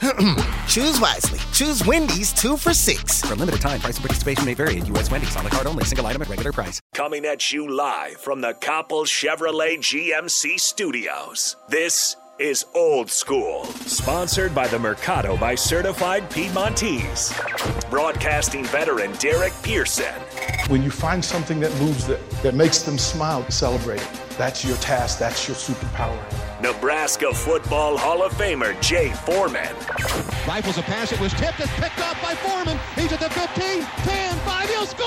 Choose wisely. Choose Wendy's two for six. For a limited time, price and participation may vary at U.S. Wendy's on the card only, single item at regular price. Coming at you live from the Copple Chevrolet GMC studios. This is Old School, sponsored by the Mercado by Certified Piedmontese. Broadcasting veteran Derek Pearson. When you find something that moves them, that makes them smile, celebrate it. That's your task, that's your superpower. Nebraska Football Hall of Famer Jay Foreman. Rifles a pass, it was tipped, it's picked up by Foreman. He's at the 15, 10, 5, he'll score!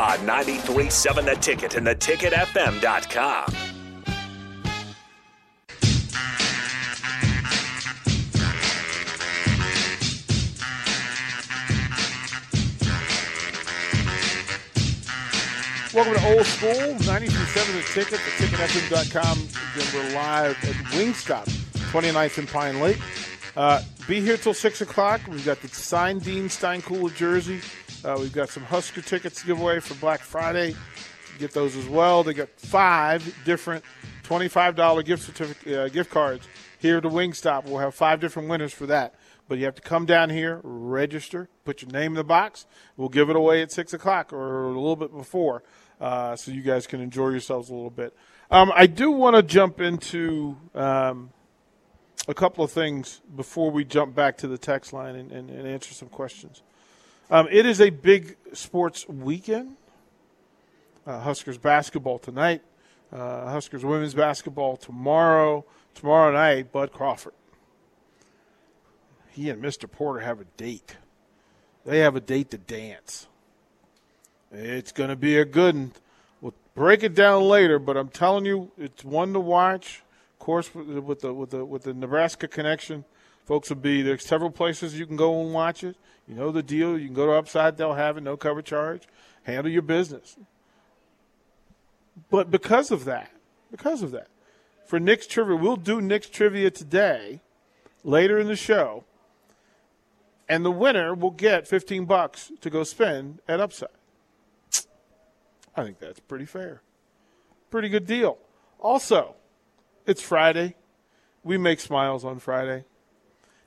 On 93.7 The Ticket and theticketfm.com. Welcome to Old School, 93.7 The Ticket, theticketfm.com. Again, we're live at Wingstop, 29th and Pine Lake. Uh, be here till 6 o'clock. We've got the signed Dean Steinkuhler jersey. Uh, we've got some Husker tickets to give away for Black Friday. Get those as well. They got five different $25 gift certificate, uh, gift cards here to Wingstop. We'll have five different winners for that. But you have to come down here, register, put your name in the box. We'll give it away at 6 o'clock or a little bit before uh, so you guys can enjoy yourselves a little bit. Um, I do want to jump into um, a couple of things before we jump back to the text line and, and, and answer some questions. Um, it is a big sports weekend. Uh, Huskers basketball tonight. Uh, Huskers women's basketball tomorrow. Tomorrow night, Bud Crawford. He and Mr. Porter have a date. They have a date to dance. It's going to be a good one. Break it down later, but I'm telling you, it's one to watch. Of course, with the with the with the Nebraska connection, folks will be there's several places you can go and watch it. You know the deal. You can go to Upside. They'll have it. No cover charge. Handle your business. But because of that, because of that, for Nick's trivia, we'll do Nick's trivia today, later in the show, and the winner will get 15 bucks to go spend at Upside. I think that's pretty fair. Pretty good deal. Also, it's Friday. We make smiles on Friday.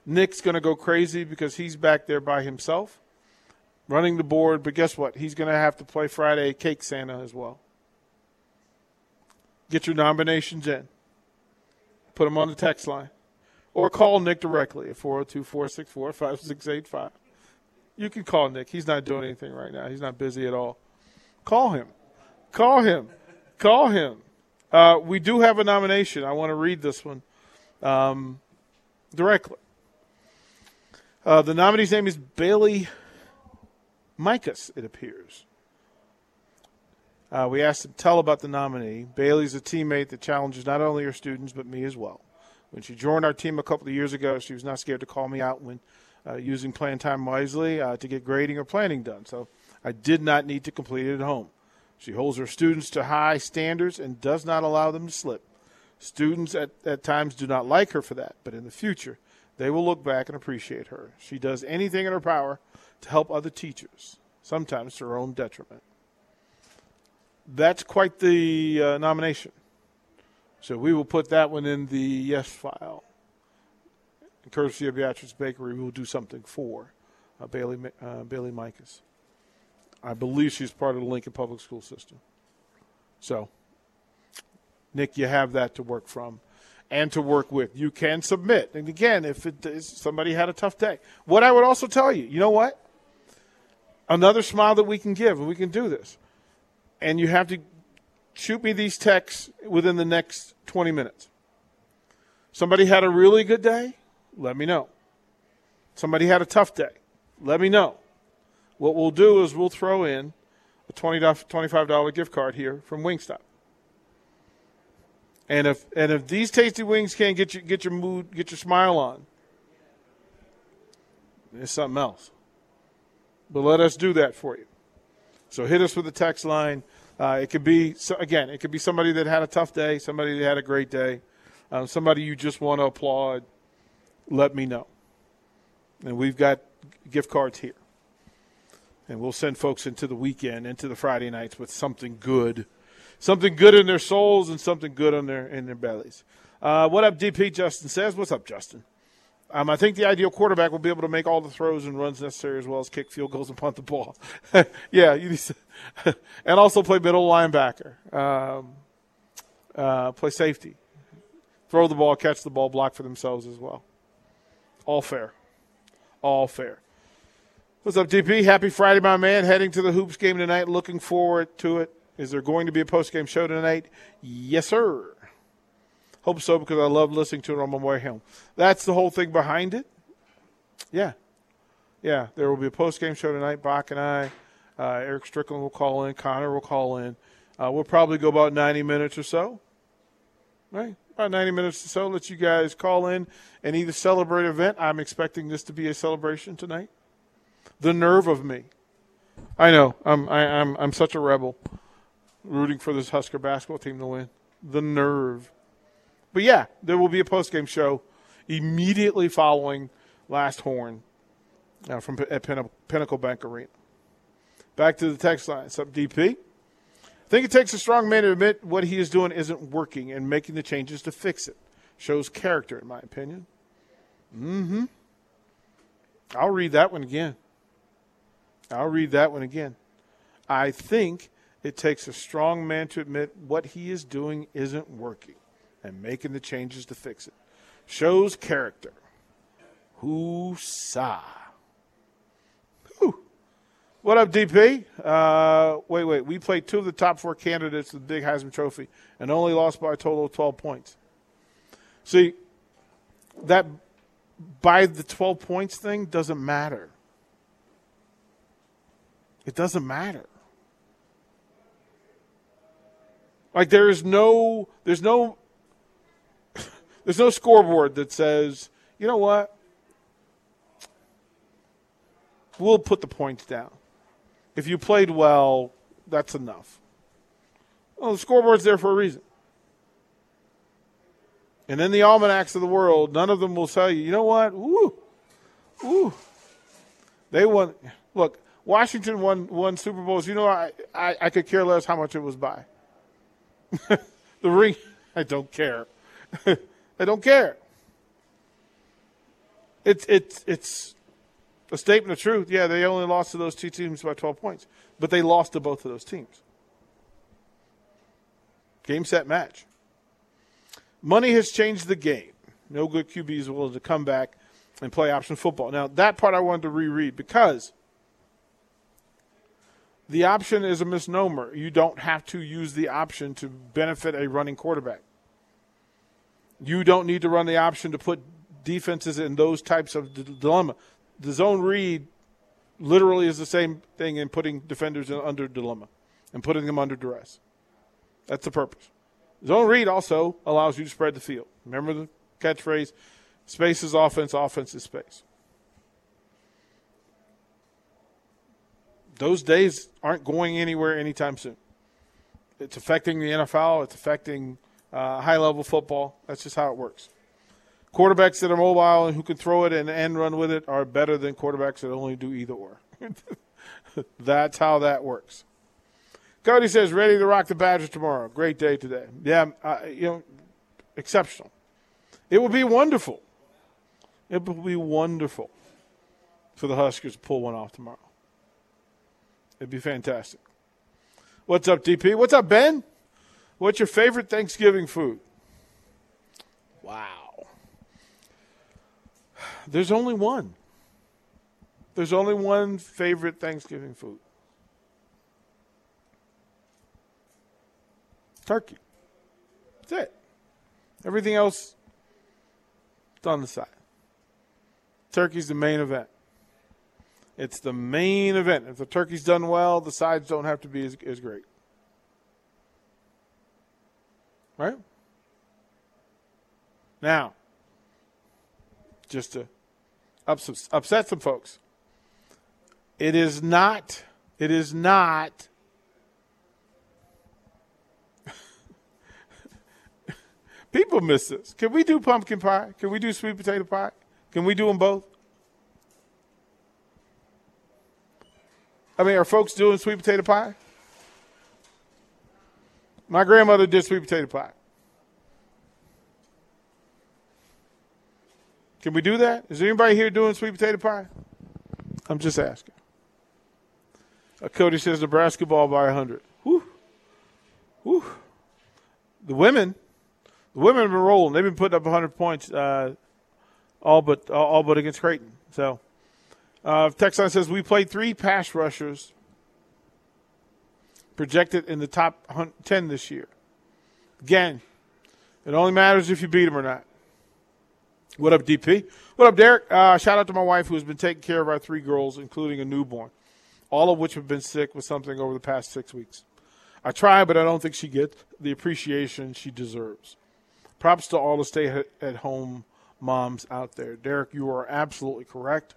Nick's going to go crazy because he's back there by himself running the board, but guess what? He's going to have to play Friday Cake Santa as well. Get your nominations in. Put them on the text line. Or call Nick directly at 402 464 5685. You can call Nick. He's not doing anything right now, he's not busy at all. Call him. Call him. Call him. Uh, we do have a nomination. I want to read this one um, directly. Uh, the nominee's name is Bailey Micus, it appears. Uh, we asked him to tell about the nominee. Bailey's a teammate that challenges not only her students, but me as well. When she joined our team a couple of years ago, she was not scared to call me out when uh, using playing time wisely uh, to get grading or planning done. So I did not need to complete it at home. She holds her students to high standards and does not allow them to slip. Students at, at times do not like her for that, but in the future, they will look back and appreciate her. She does anything in her power to help other teachers, sometimes to her own detriment. That's quite the uh, nomination. So we will put that one in the yes file. And courtesy of Beatrice Bakery, we will do something for uh, Bailey, uh, Bailey Micus. I believe she's part of the Lincoln Public School System. So, Nick, you have that to work from and to work with. You can submit. And again, if it, somebody had a tough day, what I would also tell you, you know what? Another smile that we can give, and we can do this. And you have to shoot me these texts within the next 20 minutes. Somebody had a really good day? Let me know. Somebody had a tough day? Let me know. What we'll do is we'll throw in a $20, $25 gift card here from Wingstop. And if and if these tasty wings can't get you get your mood get your smile on, it's something else. But let us do that for you. So hit us with the text line. Uh, it could be so again, it could be somebody that had a tough day, somebody that had a great day, um, somebody you just want to applaud. Let me know, and we've got gift cards here, and we'll send folks into the weekend, into the Friday nights with something good, something good in their souls and something good in their in their bellies. Uh, what up, DP? Justin says. What's up, Justin? Um, I think the ideal quarterback will be able to make all the throws and runs necessary, as well as kick field goals and punt the ball. yeah, to, and also play middle linebacker, um, uh, play safety, throw the ball, catch the ball, block for themselves as well. All fair, all fair. What's up, DP? Happy Friday, my man. Heading to the hoops game tonight. Looking forward to it. Is there going to be a post game show tonight? Yes, sir. Hope so because I love listening to it on my way home. That's the whole thing behind it. Yeah. Yeah, there will be a post game show tonight. Bach and I, uh, Eric Strickland will call in. Connor will call in. Uh, we'll probably go about 90 minutes or so. Right? About 90 minutes or so. Let you guys call in and either celebrate event. I'm expecting this to be a celebration tonight. The nerve of me. I know. I'm, I, am I'm such a rebel rooting for this Husker basketball team to win. The nerve. But yeah, there will be a post game show immediately following last horn uh, from at Pinnacle Bank Arena. Back to the text line. What's up, DP? I think it takes a strong man to admit what he is doing isn't working and making the changes to fix it. Shows character, in my opinion. Mm-hmm. I'll read that one again. I'll read that one again. I think it takes a strong man to admit what he is doing isn't working and making the changes to fix it. Shows character. Who-sa. What up, DP? Uh, wait, wait. We played two of the top four candidates for the Big Heisman Trophy and only lost by a total of 12 points. See, that by the 12 points thing doesn't matter. It doesn't matter. Like there is no there's no there's no scoreboard that says, you know what? We'll put the points down. If you played well, that's enough. Well, the scoreboard's there for a reason. And in the almanacs of the world, none of them will tell you, you know what? Ooh, ooh. They won. Look, Washington won won Super Bowls. You know, I, I, I could care less how much it was by. the ring, I don't care. I don't care. It's it's it's a statement of truth. Yeah, they only lost to those two teams by 12 points, but they lost to both of those teams. Game, set, match. Money has changed the game. No good QBs are willing to come back and play option football. Now, that part I wanted to reread because the option is a misnomer. You don't have to use the option to benefit a running quarterback. You don't need to run the option to put defenses in those types of d- dilemma. The zone read literally is the same thing in putting defenders in, under dilemma and putting them under duress. That's the purpose. Zone read also allows you to spread the field. Remember the catchphrase space is offense, offense is space. Those days aren't going anywhere anytime soon. It's affecting the NFL, it's affecting uh, high level football. That's just how it works. Quarterbacks that are mobile and who can throw it and, and run with it are better than quarterbacks that only do either or. That's how that works. Cody says, ready to rock the Badger tomorrow. Great day today. Yeah, uh, you know, exceptional. It would be wonderful. It would be wonderful for the Huskers to pull one off tomorrow. It'd be fantastic. What's up, DP? What's up, Ben? What's your favorite Thanksgiving food? Wow. There's only one. There's only one favorite Thanksgiving food turkey. That's it. Everything else is on the side. Turkey's the main event. It's the main event. If the turkey's done well, the sides don't have to be as, as great. Right? Now, just to upset some folks, it is not It is not. People miss this. Can we do pumpkin pie? Can we do sweet potato pie? Can we do them both? I mean, are folks doing sweet potato pie? My grandmother did sweet potato pie. Can we do that? Is there anybody here doing sweet potato pie? I'm just asking. Uh, Cody says Nebraska ball by 100. Whew. Whew. The women, the women have been rolling. They've been putting up 100 points, uh, all but all but against Creighton. So, uh, Texan says we played three pass rushers projected in the top 10 this year. Again, it only matters if you beat them or not. What up, DP? What up, Derek? Uh, shout out to my wife who has been taking care of our three girls, including a newborn, all of which have been sick with something over the past six weeks. I try, but I don't think she gets the appreciation she deserves. Props to all the stay at home moms out there. Derek, you are absolutely correct.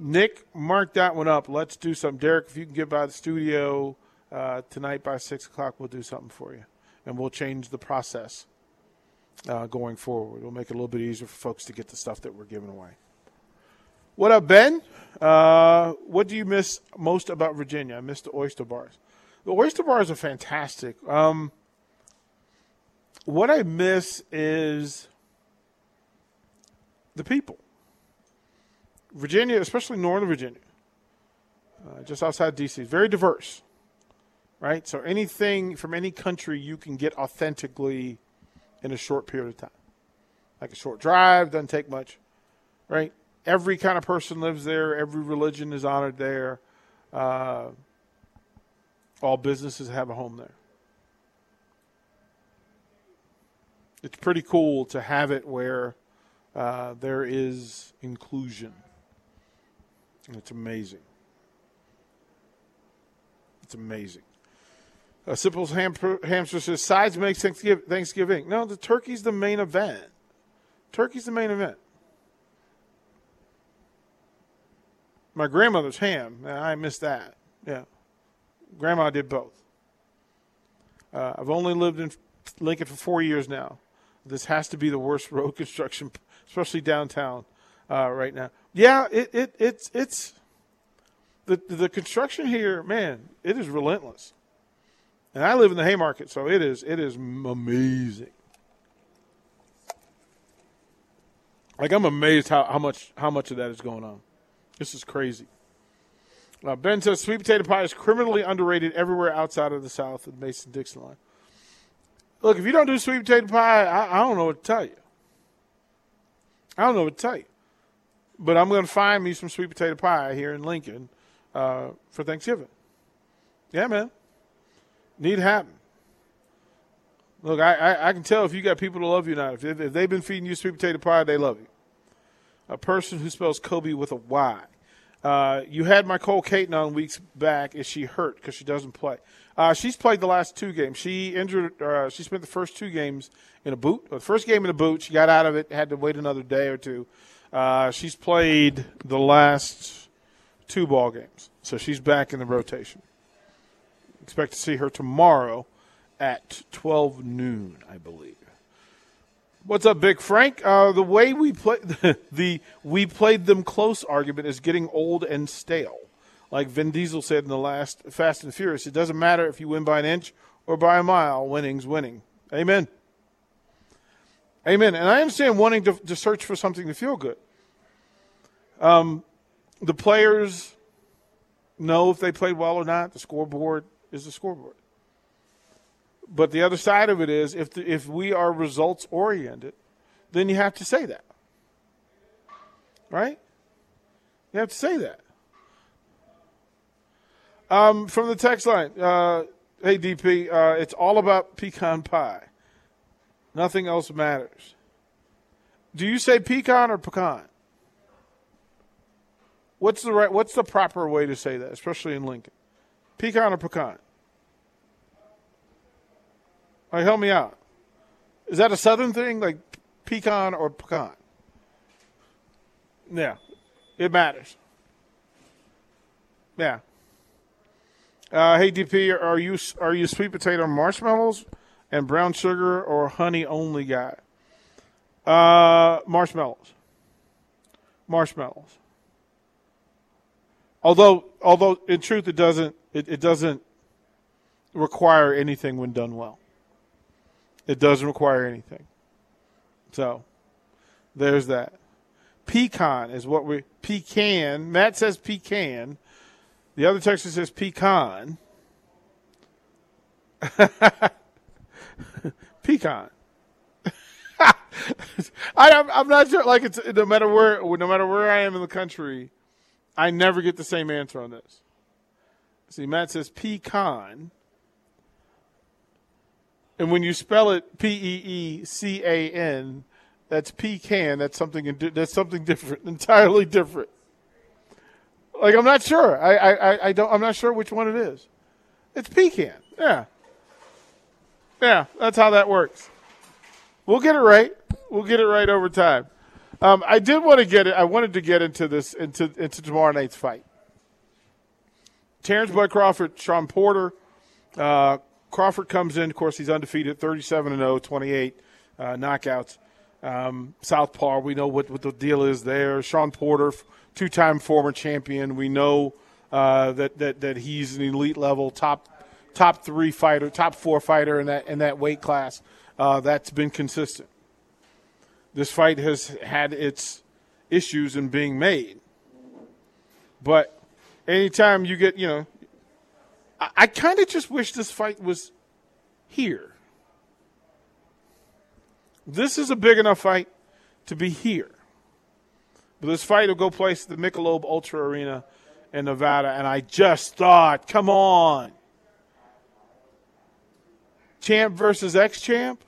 Nick, mark that one up. Let's do something. Derek, if you can get by the studio uh, tonight by 6 o'clock, we'll do something for you. And we'll change the process uh, going forward. We'll make it a little bit easier for folks to get the stuff that we're giving away. What up, Ben? Uh, what do you miss most about Virginia? I miss the oyster bars. The oyster bars are fantastic. Um, what I miss is the people. Virginia, especially Northern Virginia, uh, just outside D.C., is very diverse, right? So anything from any country you can get authentically in a short period of time. Like a short drive, doesn't take much, right? Every kind of person lives there. Every religion is honored there. Uh, all businesses have a home there. It's pretty cool to have it where uh, there is inclusion. It's amazing. It's amazing. Uh, Sipple's ham- hamster says sides makes Thanksgiving. No, the turkey's the main event. Turkey's the main event. My grandmother's ham. I missed that. Yeah. Grandma did both. Uh, I've only lived in Lincoln for four years now. This has to be the worst road construction, especially downtown uh, right now. Yeah, it, it it's it's the the construction here, man. It is relentless. And I live in the Haymarket, so it is it is amazing. Like I'm amazed how, how much how much of that is going on. This is crazy. Uh, ben says sweet potato pie is criminally underrated everywhere outside of the South the Mason Dixon line. Look, if you don't do sweet potato pie, I, I don't know what to tell you. I don't know what to tell you. But I'm going to find me some sweet potato pie here in Lincoln uh, for Thanksgiving. Yeah, man. Need happen. Look, I, I, I, can tell if you got people to love you now. If, if they've been feeding you sweet potato pie, they love you. A person who spells Kobe with a Y. Uh, you had my Cole Caton on weeks back. Is she hurt because she doesn't play? Uh, she's played the last two games. She injured. Uh, she spent the first two games in a boot. The first game in a boot. She got out of it. Had to wait another day or two. Uh, she's played the last two ball games, so she's back in the rotation. Expect to see her tomorrow at 12 noon, I believe. What's up, Big Frank? Uh, the way we play the, the we played them close argument is getting old and stale. Like Vin Diesel said in the last Fast and Furious, it doesn't matter if you win by an inch or by a mile. Winning's winning. Amen. Amen. And I understand wanting to, to search for something to feel good. Um, the players know if they played well or not. The scoreboard is the scoreboard. But the other side of it is if the, if we are results oriented, then you have to say that. Right? You have to say that. Um, from the text line, uh, hey DP, uh, it's all about pecan pie. Nothing else matters. Do you say pecan or pecan? What's the right? What's the proper way to say that, especially in Lincoln? Pecan or pecan? All right, help me out. Is that a southern thing, like pecan or pecan? Yeah, it matters. Yeah. Uh, hey DP, are you are you sweet potato marshmallows and brown sugar or honey only guy? Uh, marshmallows. Marshmallows. Although, although in truth, it doesn't it, it doesn't require anything when done well. It doesn't require anything. So, there's that. Pecan is what we pecan. Matt says pecan. The other texter says pecan. pecan. I, am I'm not sure. Like it's no matter where, no matter where I am in the country, I never get the same answer on this. See, Matt says pecan, and when you spell it P E E C A N, that's pecan. That's something. That's something different, entirely different. Like I'm not sure. I, I, I don't. I'm not sure which one it is. It's pecan. Yeah. Yeah, that's how that works. We'll get it right. We'll get it right over time. Um, I did want to get it. I wanted to get into this into into tomorrow night's fight. Terence Bud Crawford, Shawn Porter. Uh, Crawford comes in. Of course, he's undefeated, 37 and 0, 28 uh, knockouts. Um, Southpaw, we know what, what the deal is there. Shawn Porter, two time former champion. We know uh, that, that that he's an elite level top top three fighter, top four fighter in that in that weight class. Uh, that's been consistent. This fight has had its issues in being made, but anytime you get, you know, I, I kind of just wish this fight was here. This is a big enough fight to be here. But this fight will go place the Michelob Ultra Arena in Nevada, and I just thought, come on. Champ versus ex champ?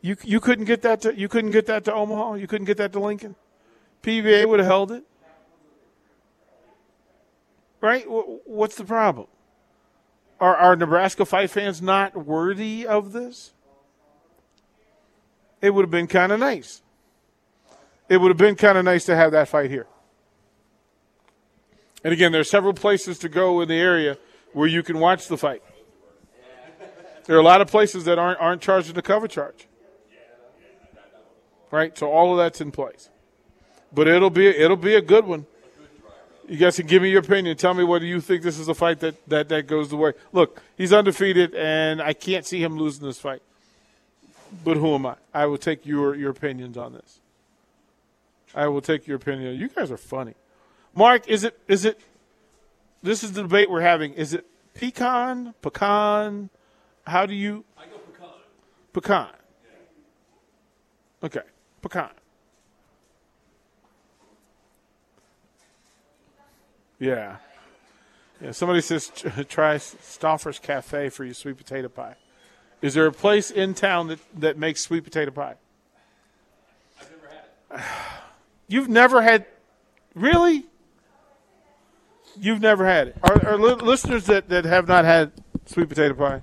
You you couldn't get that to you couldn't get that to Omaha. You couldn't get that to Lincoln. PBA would have held it, right? What's the problem? Are are Nebraska fight fans not worthy of this? It would have been kind of nice. It would have been kind of nice to have that fight here. And again, there are several places to go in the area where you can watch the fight. There are a lot of places that aren't aren't charging the cover charge right? So all of that's in place. But it'll be it'll be a good one. You guys can give me your opinion. Tell me whether you think this is a fight that, that, that goes the way. Look, he's undefeated, and I can't see him losing this fight. But who am I? I will take your, your opinions on this. I will take your opinion. You guys are funny. Mark, is it is it this is the debate we're having. Is it pecan, pecan? How do you I go pecan. Pecan. Okay pecan. Yeah. Yeah, somebody says try Stauffer's Cafe for your sweet potato pie. Is there a place in town that, that makes sweet potato pie? I've never had it. You've never had, really? You've never had it. Are, are li- listeners that, that have not had sweet potato pie?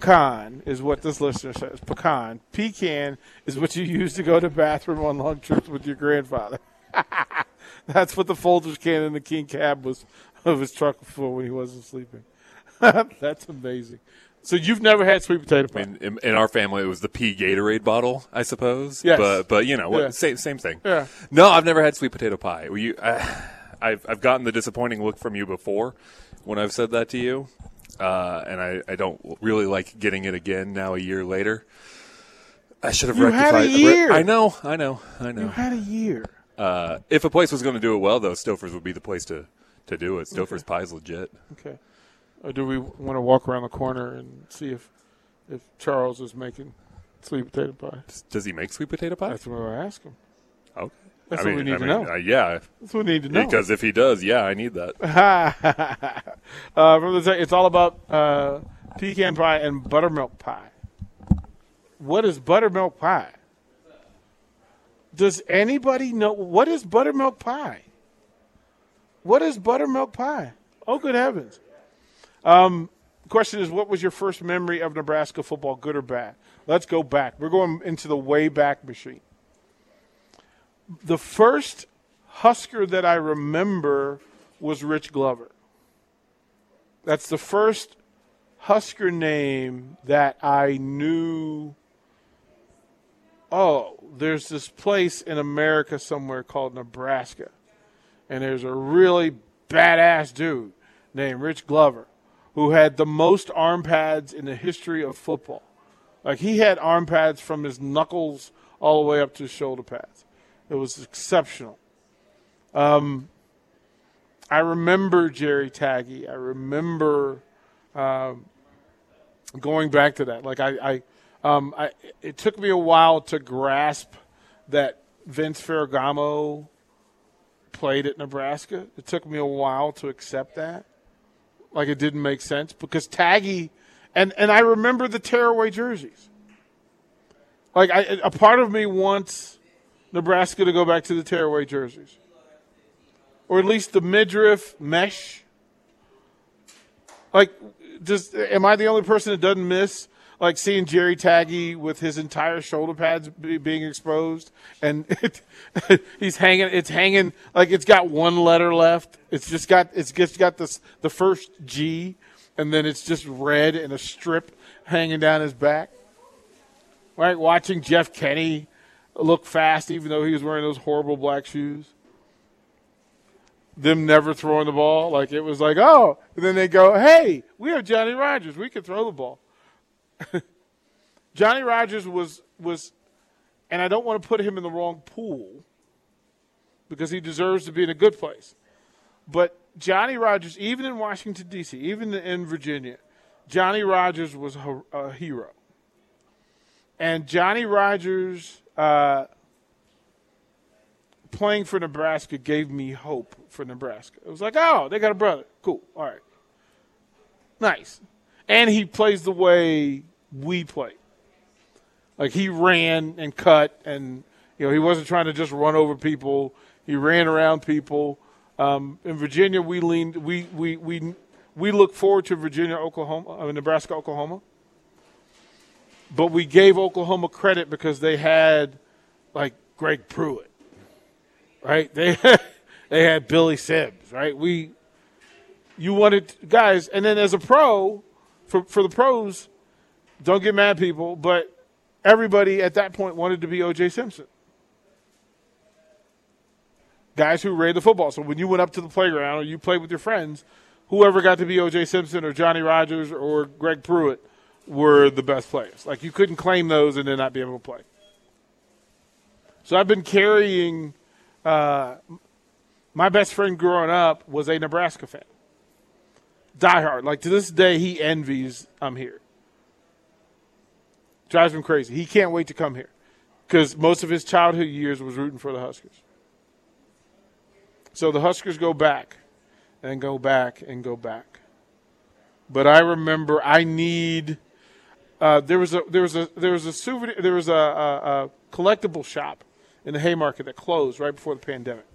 Pecan is what this listener says. Pecan. Pecan is what you use to go to bathroom on long trips with your grandfather. That's what the Folgers can in the King cab was of his truck for when he wasn't sleeping. That's amazing. So you've never had sweet potato pie? I mean, in, in, our family, it was the pea Gatorade bottle, I suppose. Yes. But but you know, what, Yeah. same same thing. Yeah. No, I've never had sweet potato pie. You, I've I've gotten the disappointing look from you before when I've said that to you, uh, and I, I don't really like getting it again now a year later. I should have You had a rectified. year. I know, I know, I know. You had a year. Uh, if a place was going to do it well, though, Stauffer's would be the place to, to do it. Stauffer's pie's legit. Okay. Or do we want to walk around the corner and see if if Charles is making sweet potato pie? Does he make sweet potato pie? That's what I ask him. Okay. That's I what mean, we need I to mean, know. Uh, yeah, That's what we need to know. because if he does, yeah, I need that. uh, from the it's all about uh, pecan pie and buttermilk pie. What is buttermilk pie? Does anybody know what is buttermilk pie? What is buttermilk pie? Oh, good heavens! Um, question is, what was your first memory of Nebraska football, good or bad? Let's go back. We're going into the way back machine. The first Husker that I remember was Rich Glover. That's the first Husker name that I knew. Oh, there's this place in America somewhere called Nebraska, and there's a really badass dude named Rich Glover who had the most arm pads in the history of football. Like he had arm pads from his knuckles all the way up to his shoulder pads. It was exceptional. Um, I remember Jerry Tagge. I remember um, going back to that. Like I, I, um, I, it took me a while to grasp that Vince Ferragamo played at Nebraska. It took me a while to accept that. Like it didn't make sense because Tagge, and and I remember the tearaway jerseys. Like I, a part of me wants Nebraska to go back to the tearaway jerseys, or at least the midriff mesh. Like, just am I the only person that doesn't miss like seeing Jerry Tagge with his entire shoulder pads be, being exposed, and it, he's hanging. It's hanging like it's got one letter left. It's just got it's just got this the first G, and then it's just red and a strip hanging down his back. Right, watching Jeff Kinney look fast, even though he was wearing those horrible black shoes. Them never throwing the ball, like it was like, oh, and then they go, hey, we have Johnny Rodgers. we can throw the ball. Johnny Rodgers was was, and I don't want to put him in the wrong pool because he deserves to be in a good place. But Johnny Rodgers, even in Washington D.C., even in Virginia, Johnny Rodgers was a, hero. And Johnny Rodgers uh, playing for Nebraska gave me hope for Nebraska. It was like, oh, they got a brother. Cool. All right. Nice and he plays the way we play. Like he ran and cut, and you know he wasn't trying to just run over people. He ran around people. Um, in Virginia, we leaned, we we we we look forward to Virginia, Oklahoma, uh, Nebraska, Oklahoma. But we gave Oklahoma credit because they had like Greg Pruitt, right? They had, they had Billy Sims, right? We you wanted guys, and then as a pro, for for the pros, don't get mad, people, but everybody at that point wanted to be O.J. Simpson. Guys who ran the football. So when you went up to the playground or you played with your friends, whoever got to be O.J. Simpson or Johnny Rodgers or Greg Pruitt were the best players. Like you couldn't claim those and then not be able to play. So I've been carrying. Uh, my best friend growing up was a Nebraska fan diehard. Like to this day, he envies I'm here. Drives him crazy. He can't wait to come here because most of his childhood years was rooting for the Huskers. So the Huskers go back and go back and go back. But I remember I need. Uh, there was a there was a there was a souvenir there was a, a, a collectible shop in the Haymarket that closed right before the pandemic.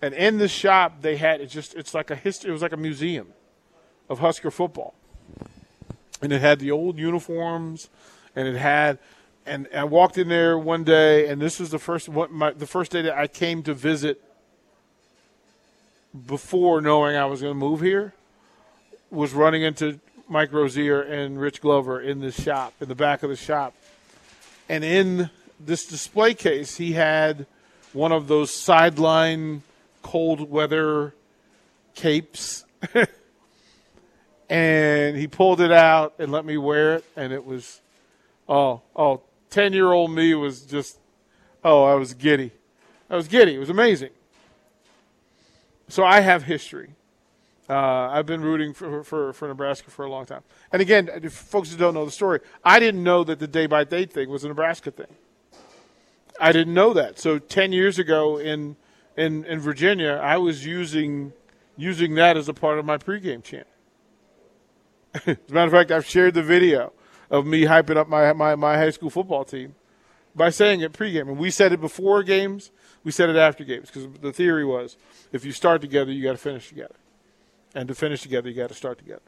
And in the shop they had it's just it's like a history it was like a museum of Husker football. And it had the old uniforms, and it had, and I walked in there one day, and this was the first what my the first day that I came to visit. Before knowing I was going to move here, was running into Mike Rozier and Rich Glover in the shop, in the back of the shop, and in this display case, he had one of those sideline cold weather capes and he pulled it out and let me wear it, and it was, oh, oh, 10 year old me was just, oh, I was giddy. I was giddy. It was amazing. So I have history. Uh, I've been rooting for, for, for Nebraska for a long time. And again, if folks who don't know the story, I didn't know that the day by day thing was a Nebraska thing. I didn't know that. So 10 years ago in, in, in Virginia, I was using, using that as a part of my pregame chant. As a matter of fact, I've shared the video of me hyping up my, my, my high school football team by saying it pregame. And we said it before games, we said it after games because the theory was if you start together, you got to finish together. And to finish together, you got to start together.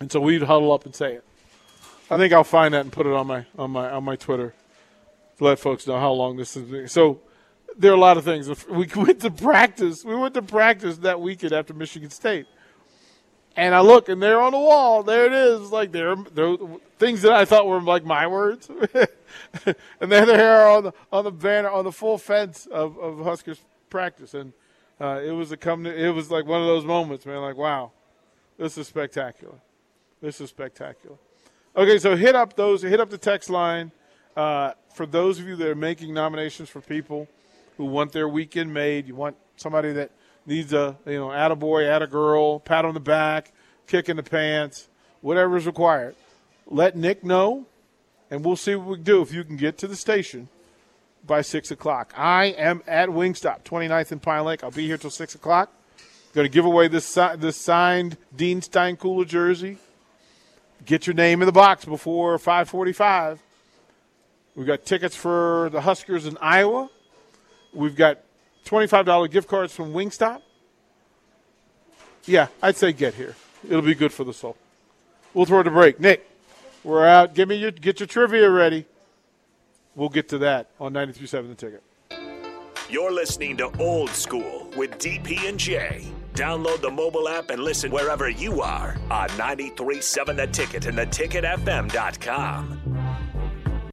And so we'd huddle up and say it. I think I'll find that and put it on my on my on my Twitter to let folks know how long this is. So there are a lot of things. We went to practice. We went to practice that weekend after Michigan State. And I look, and there on the wall, there it is. Like there, there things that I thought were like my words, and then they're on the on the banner on the full fence of, of Huskers practice. And uh, it was a come. To, it was like one of those moments, man. Like wow, this is spectacular. This is spectacular. Okay, so hit up those. Hit up the text line uh, for those of you that are making nominations for people who want their weekend made. You want somebody that needs a you know add a boy, add a girl, pat on the back, kick in the pants, whatever is required. Let Nick know, and we'll see what we can do if you can get to the station by six o'clock. I am at Wingstop, 29th and Pine Lake. I'll be here till six o'clock. Going to give away this this signed Dean Steinkuhler jersey. Get your name in the box before 5:45. We've got tickets for the Huskers in Iowa. We've got $25 gift cards from Wingstop. Yeah, I'd say get here. It'll be good for the soul. We'll throw it a break. Nick, we're out. Give me your get your trivia ready. We'll get to that on 93.7 The Ticket. You're listening to Old School with DP and J. Download the mobile app and listen wherever you are on 93.7 The Ticket and theticketfm.com.